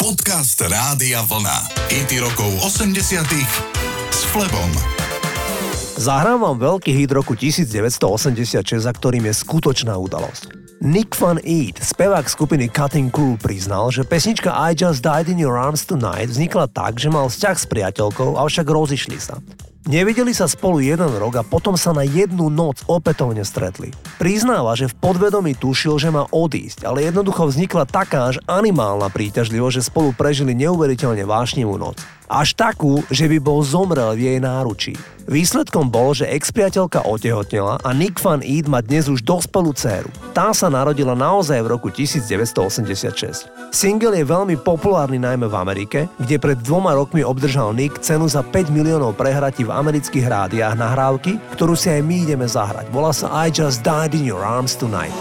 Podcast Rádia Vlna. IT rokov 80 s Flebom. Zahrám vám veľký hit roku 1986, za ktorým je skutočná udalosť. Nick Van Eat, spevák skupiny Cutting Crew, priznal, že pesnička I Just Died in Your Arms Tonight vznikla tak, že mal vzťah s priateľkou, avšak rozišli sa. Nevideli sa spolu jeden rok a potom sa na jednu noc opätovne stretli. Priznáva, že v podvedomí tušil, že má odísť, ale jednoducho vznikla taká až animálna príťažlivosť, že spolu prežili neuveriteľne vášnivú noc. Až takú, že by bol zomrel v jej náručí. Výsledkom bol, že ex-priateľka otehotnela a Nick Van Eid má dnes už dospelú dceru. Tá sa narodila naozaj v roku 1986. Single je veľmi populárny najmä v Amerike, kde pred dvoma rokmi obdržal Nick cenu za 5 miliónov prehratí v amerických rádiách nahrávky, ktorú si aj my ideme zahrať. Volá sa I Just Died in Your Arms Tonight.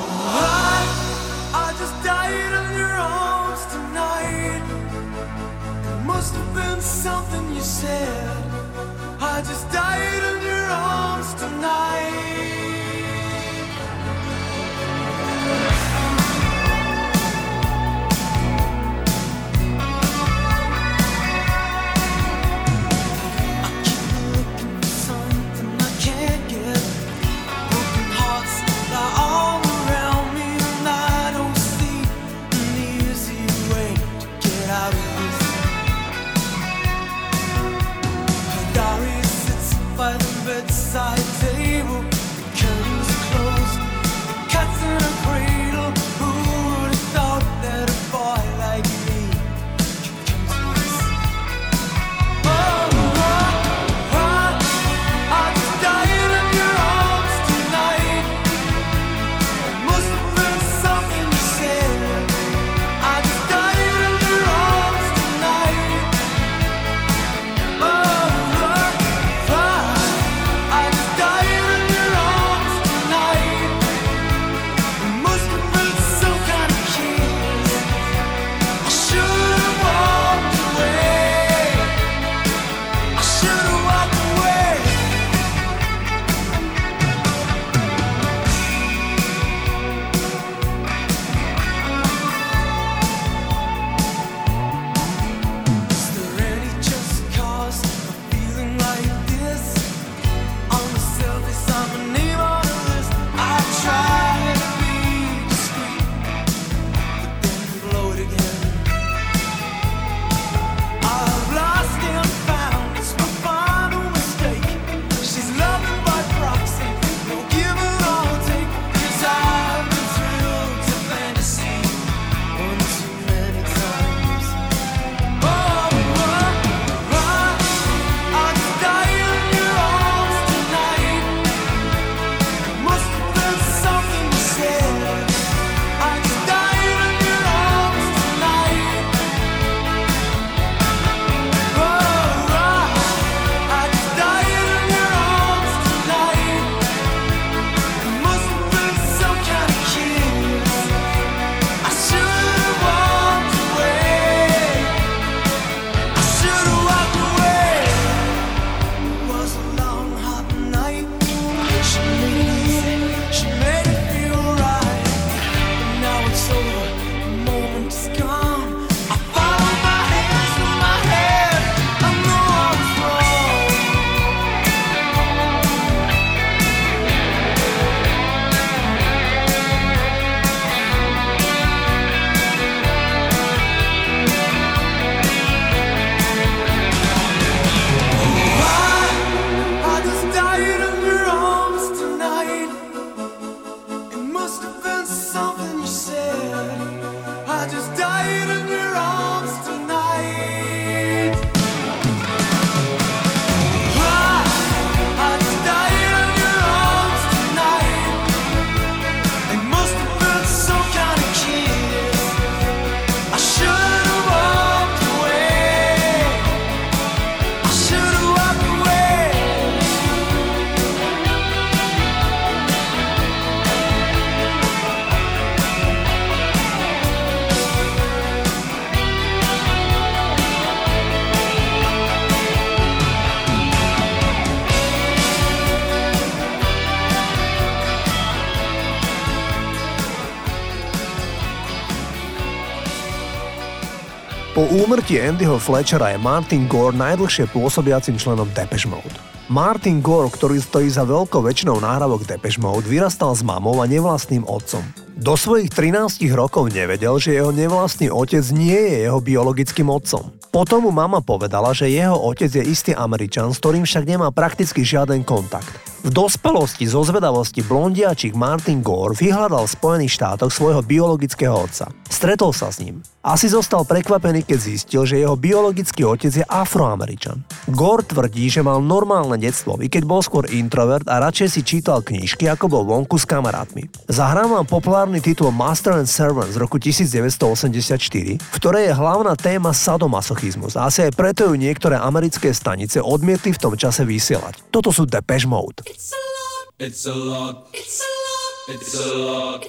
Po úmrtí Andyho Fletchera je Martin Gore najdlhšie pôsobiacim členom Depeche Mode. Martin Gore, ktorý stojí za veľkou väčšinou náhrávok Depeche Mode, vyrastal s mamou a nevlastným otcom. Do svojich 13 rokov nevedel, že jeho nevlastný otec nie je jeho biologickým otcom. Potom mu mama povedala, že jeho otec je istý Američan, s ktorým však nemá prakticky žiaden kontakt. V dospelosti zo zvedavosti blondiačik Martin Gore vyhľadal v Spojených štátoch svojho biologického otca. Stretol sa s ním. Asi zostal prekvapený, keď zistil, že jeho biologický otec je afroameričan. Gore tvrdí, že mal normálne detstvo, i keď bol skôr introvert a radšej si čítal knižky, ako bol vonku s kamarátmi. Zahrám populárny titul Master and Servant z roku 1984, v ktorej je hlavná téma sadomasochizmus a asi aj preto ju niektoré americké stanice odmietli v tom čase vysielať. Toto sú Depeche Mode. It's a lot. It's a lot. It's a lot. It's a lot.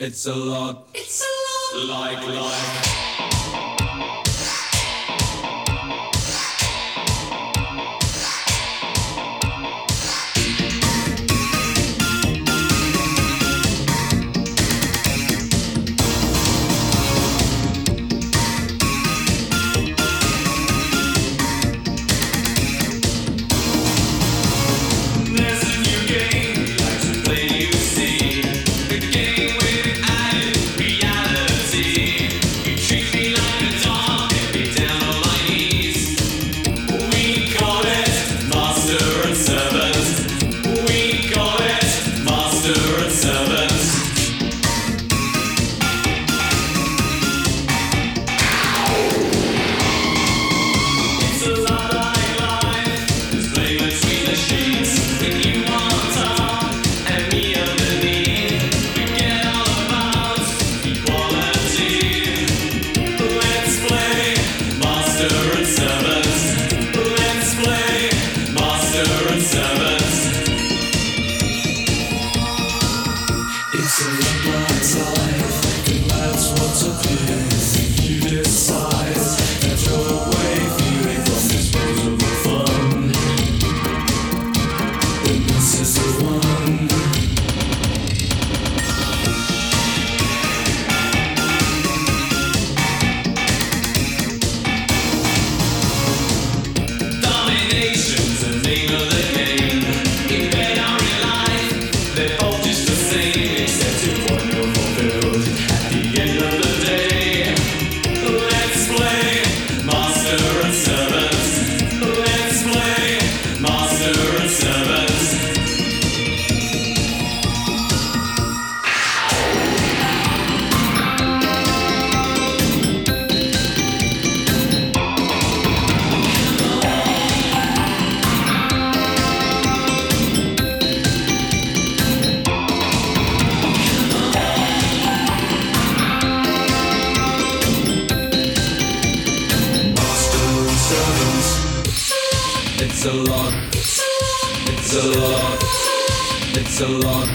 It's a lot. It's a lot. Like life. a lot.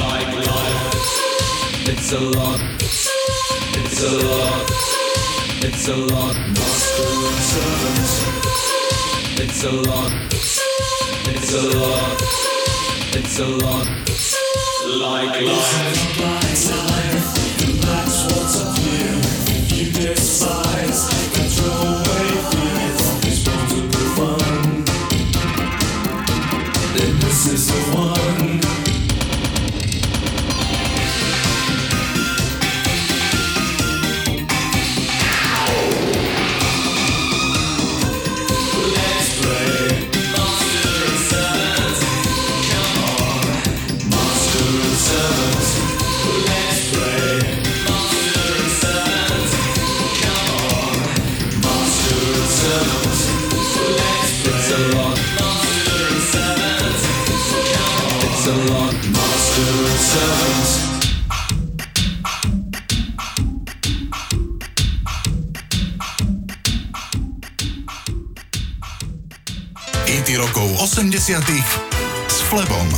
Like life. It's a lot. It's a lot. It's a lot. Master and servant. It's a lot. It's a lot. It's a lot. Like life. Like life. And that's what's up here. You decide. S Flebom.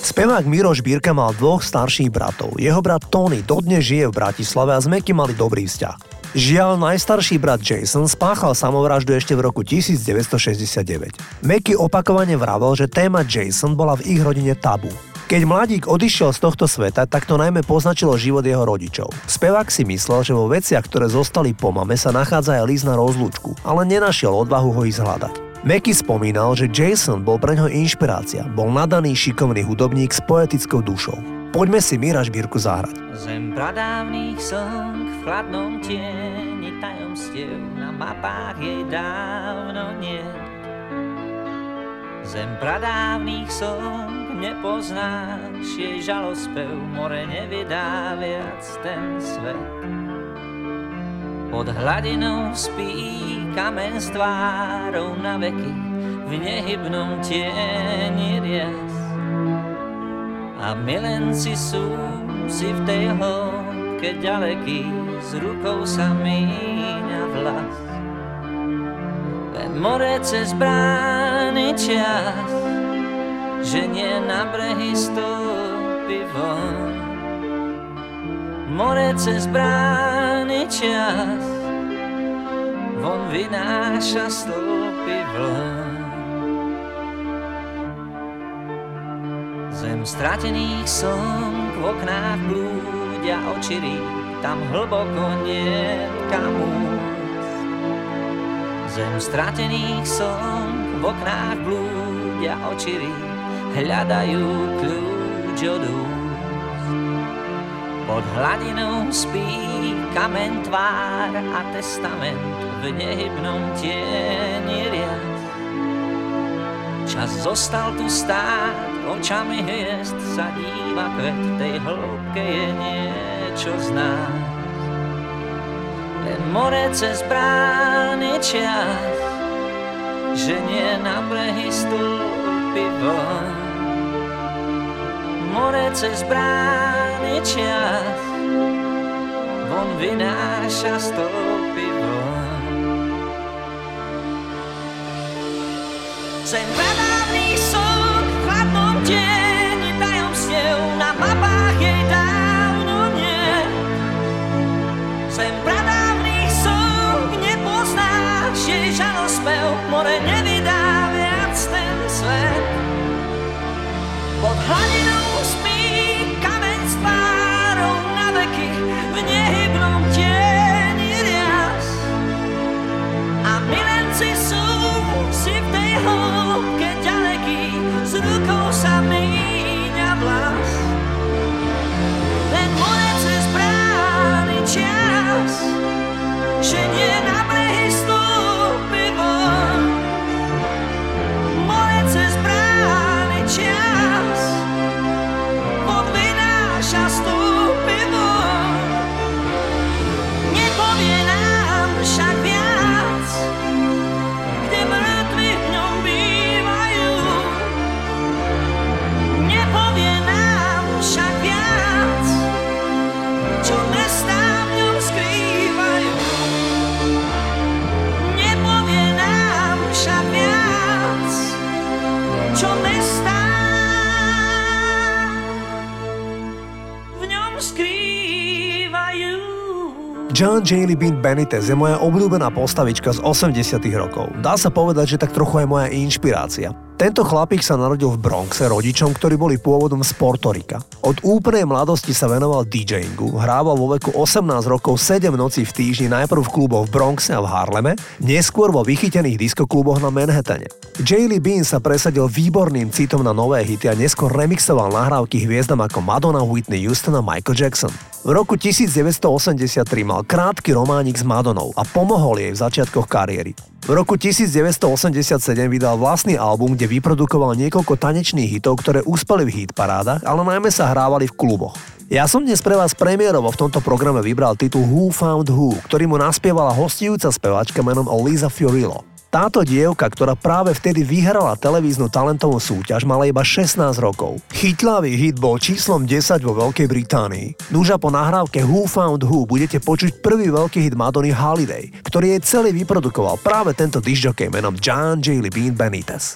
Spevák Miroš Bírka mal dvoch starších bratov. Jeho brat Tony dodnes žije v Bratislave a s Meky mali dobrý vzťah. Žiaľ, najstarší brat Jason spáchal samovraždu ešte v roku 1969. Meky opakovane vravel, že téma Jason bola v ich rodine tabu. Keď mladík odišiel z tohto sveta, tak to najmä poznačilo život jeho rodičov. Spevák si myslel, že vo veciach, ktoré zostali po mame, sa nachádza aj list na rozlúčku, ale nenašiel odvahu ho ísť hľadať. Meky spomínal, že Jason bol pre ňo inšpirácia, bol nadaný šikovný hudobník s poetickou dušou. Poďme si Mira Šbírku zahrať. Zem pradávnych slnk v chladnom tieni tajomstiev na mapách jej dávno nie. Zem pradávnych slnk nepoznáš jej žalospev, more nevydá viac ten svet. Pod hladinou spí kamen s tvárou na veky, v nehybnom tieni rias. A milenci sú si v tej hĺbke ďaleký, s rukou sa míňa vlas. Len more cez brány čas, že nie na brehy stúpi von. More cez brány čas, von vynáša stúpi vln. Zem stratených slnk v oknách blúdia očirí, tam hlboko nie kam Zem stratených slnk v oknách blúdia očirí, hľadajú kľúč od Pod hladinou spí kamen tvár a testament v nehybnom tieni riad. Čas zostal tu stáť, očami hviezd sa díva kvet, tej hĺbke je niečo z nás. Len more cez brány čas, že nie na brehy stúpi von more cez brány čas von vynáša stopy Zem pradávny som v chladnom tieni tajomstiev na mapách jej dávno John Jaley Bean Benitez je moja obľúbená postavička z 80 rokov. Dá sa povedať, že tak trochu aj moja inšpirácia. Tento chlapík sa narodil v Bronxe rodičom, ktorí boli pôvodom z Portorika. Od úplnej mladosti sa venoval DJingu, hrával vo veku 18 rokov 7 nocí v týždni najprv v kluboch v Bronxe a v Harleme, neskôr vo vychytených diskokluboch na Manhattane. Jaylee Bean sa presadil výborným citom na nové hity a neskôr remixoval nahrávky hviezdam ako Madonna, Whitney Houston a Michael Jackson. V roku 1983 mal krátky románik s Madonou a pomohol jej v začiatkoch kariéry. V roku 1987 vydal vlastný album, kde vyprodukoval niekoľko tanečných hitov, ktoré úspeli v hit parádach, ale najmä sa hrávali v kluboch. Ja som dnes pre vás premiérovo v tomto programe vybral titul Who Found Who, ktorý mu naspievala hostujúca speváčka menom Lisa Fiorillo. Táto dievka, ktorá práve vtedy vyhrala televíznu talentovú súťaž, mala iba 16 rokov. Chytlavý hit bol číslom 10 vo Veľkej Británii. Núža po nahrávke Who Found Who budete počuť prvý veľký hit Madony Holiday, ktorý jej celý vyprodukoval práve tento disjokej menom John J. Bean Benitez.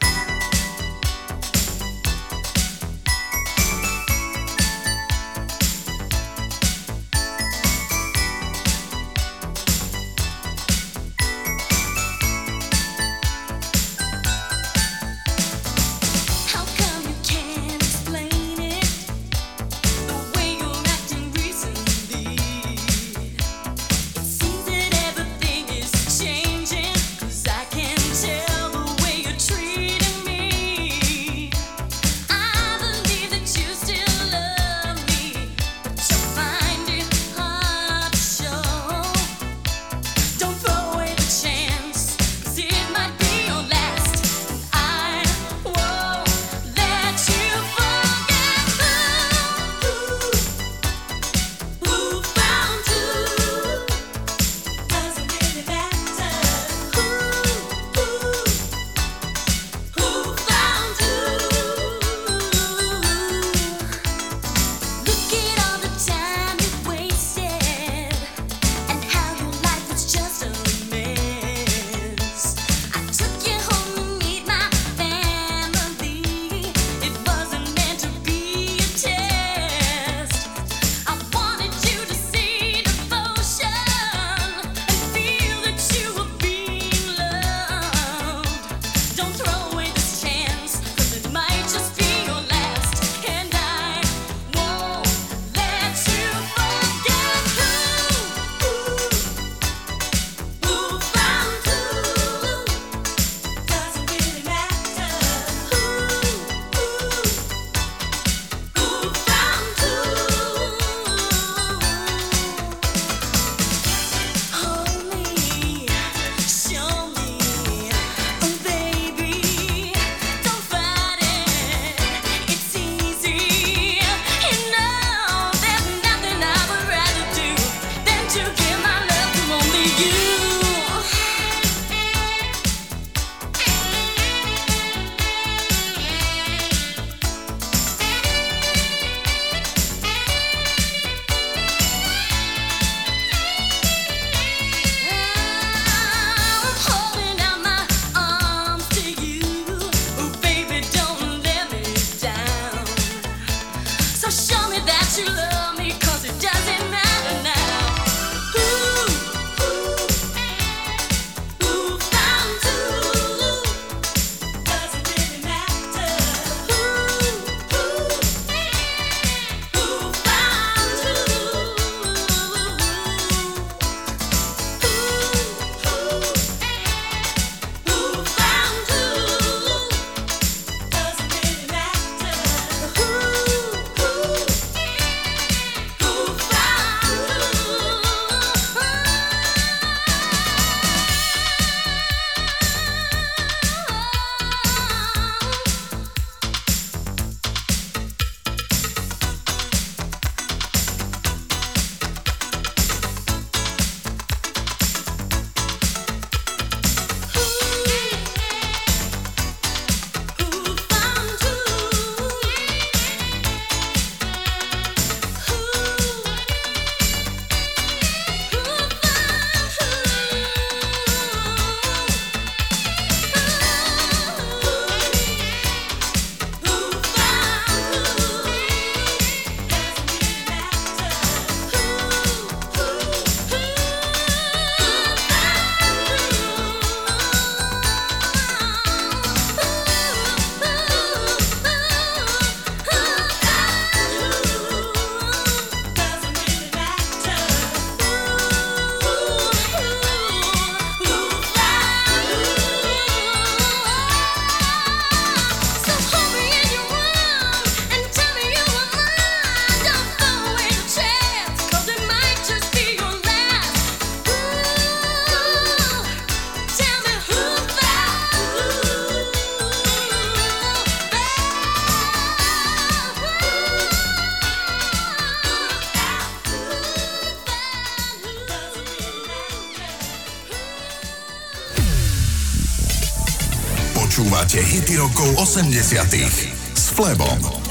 Rokov 80 s Flebom.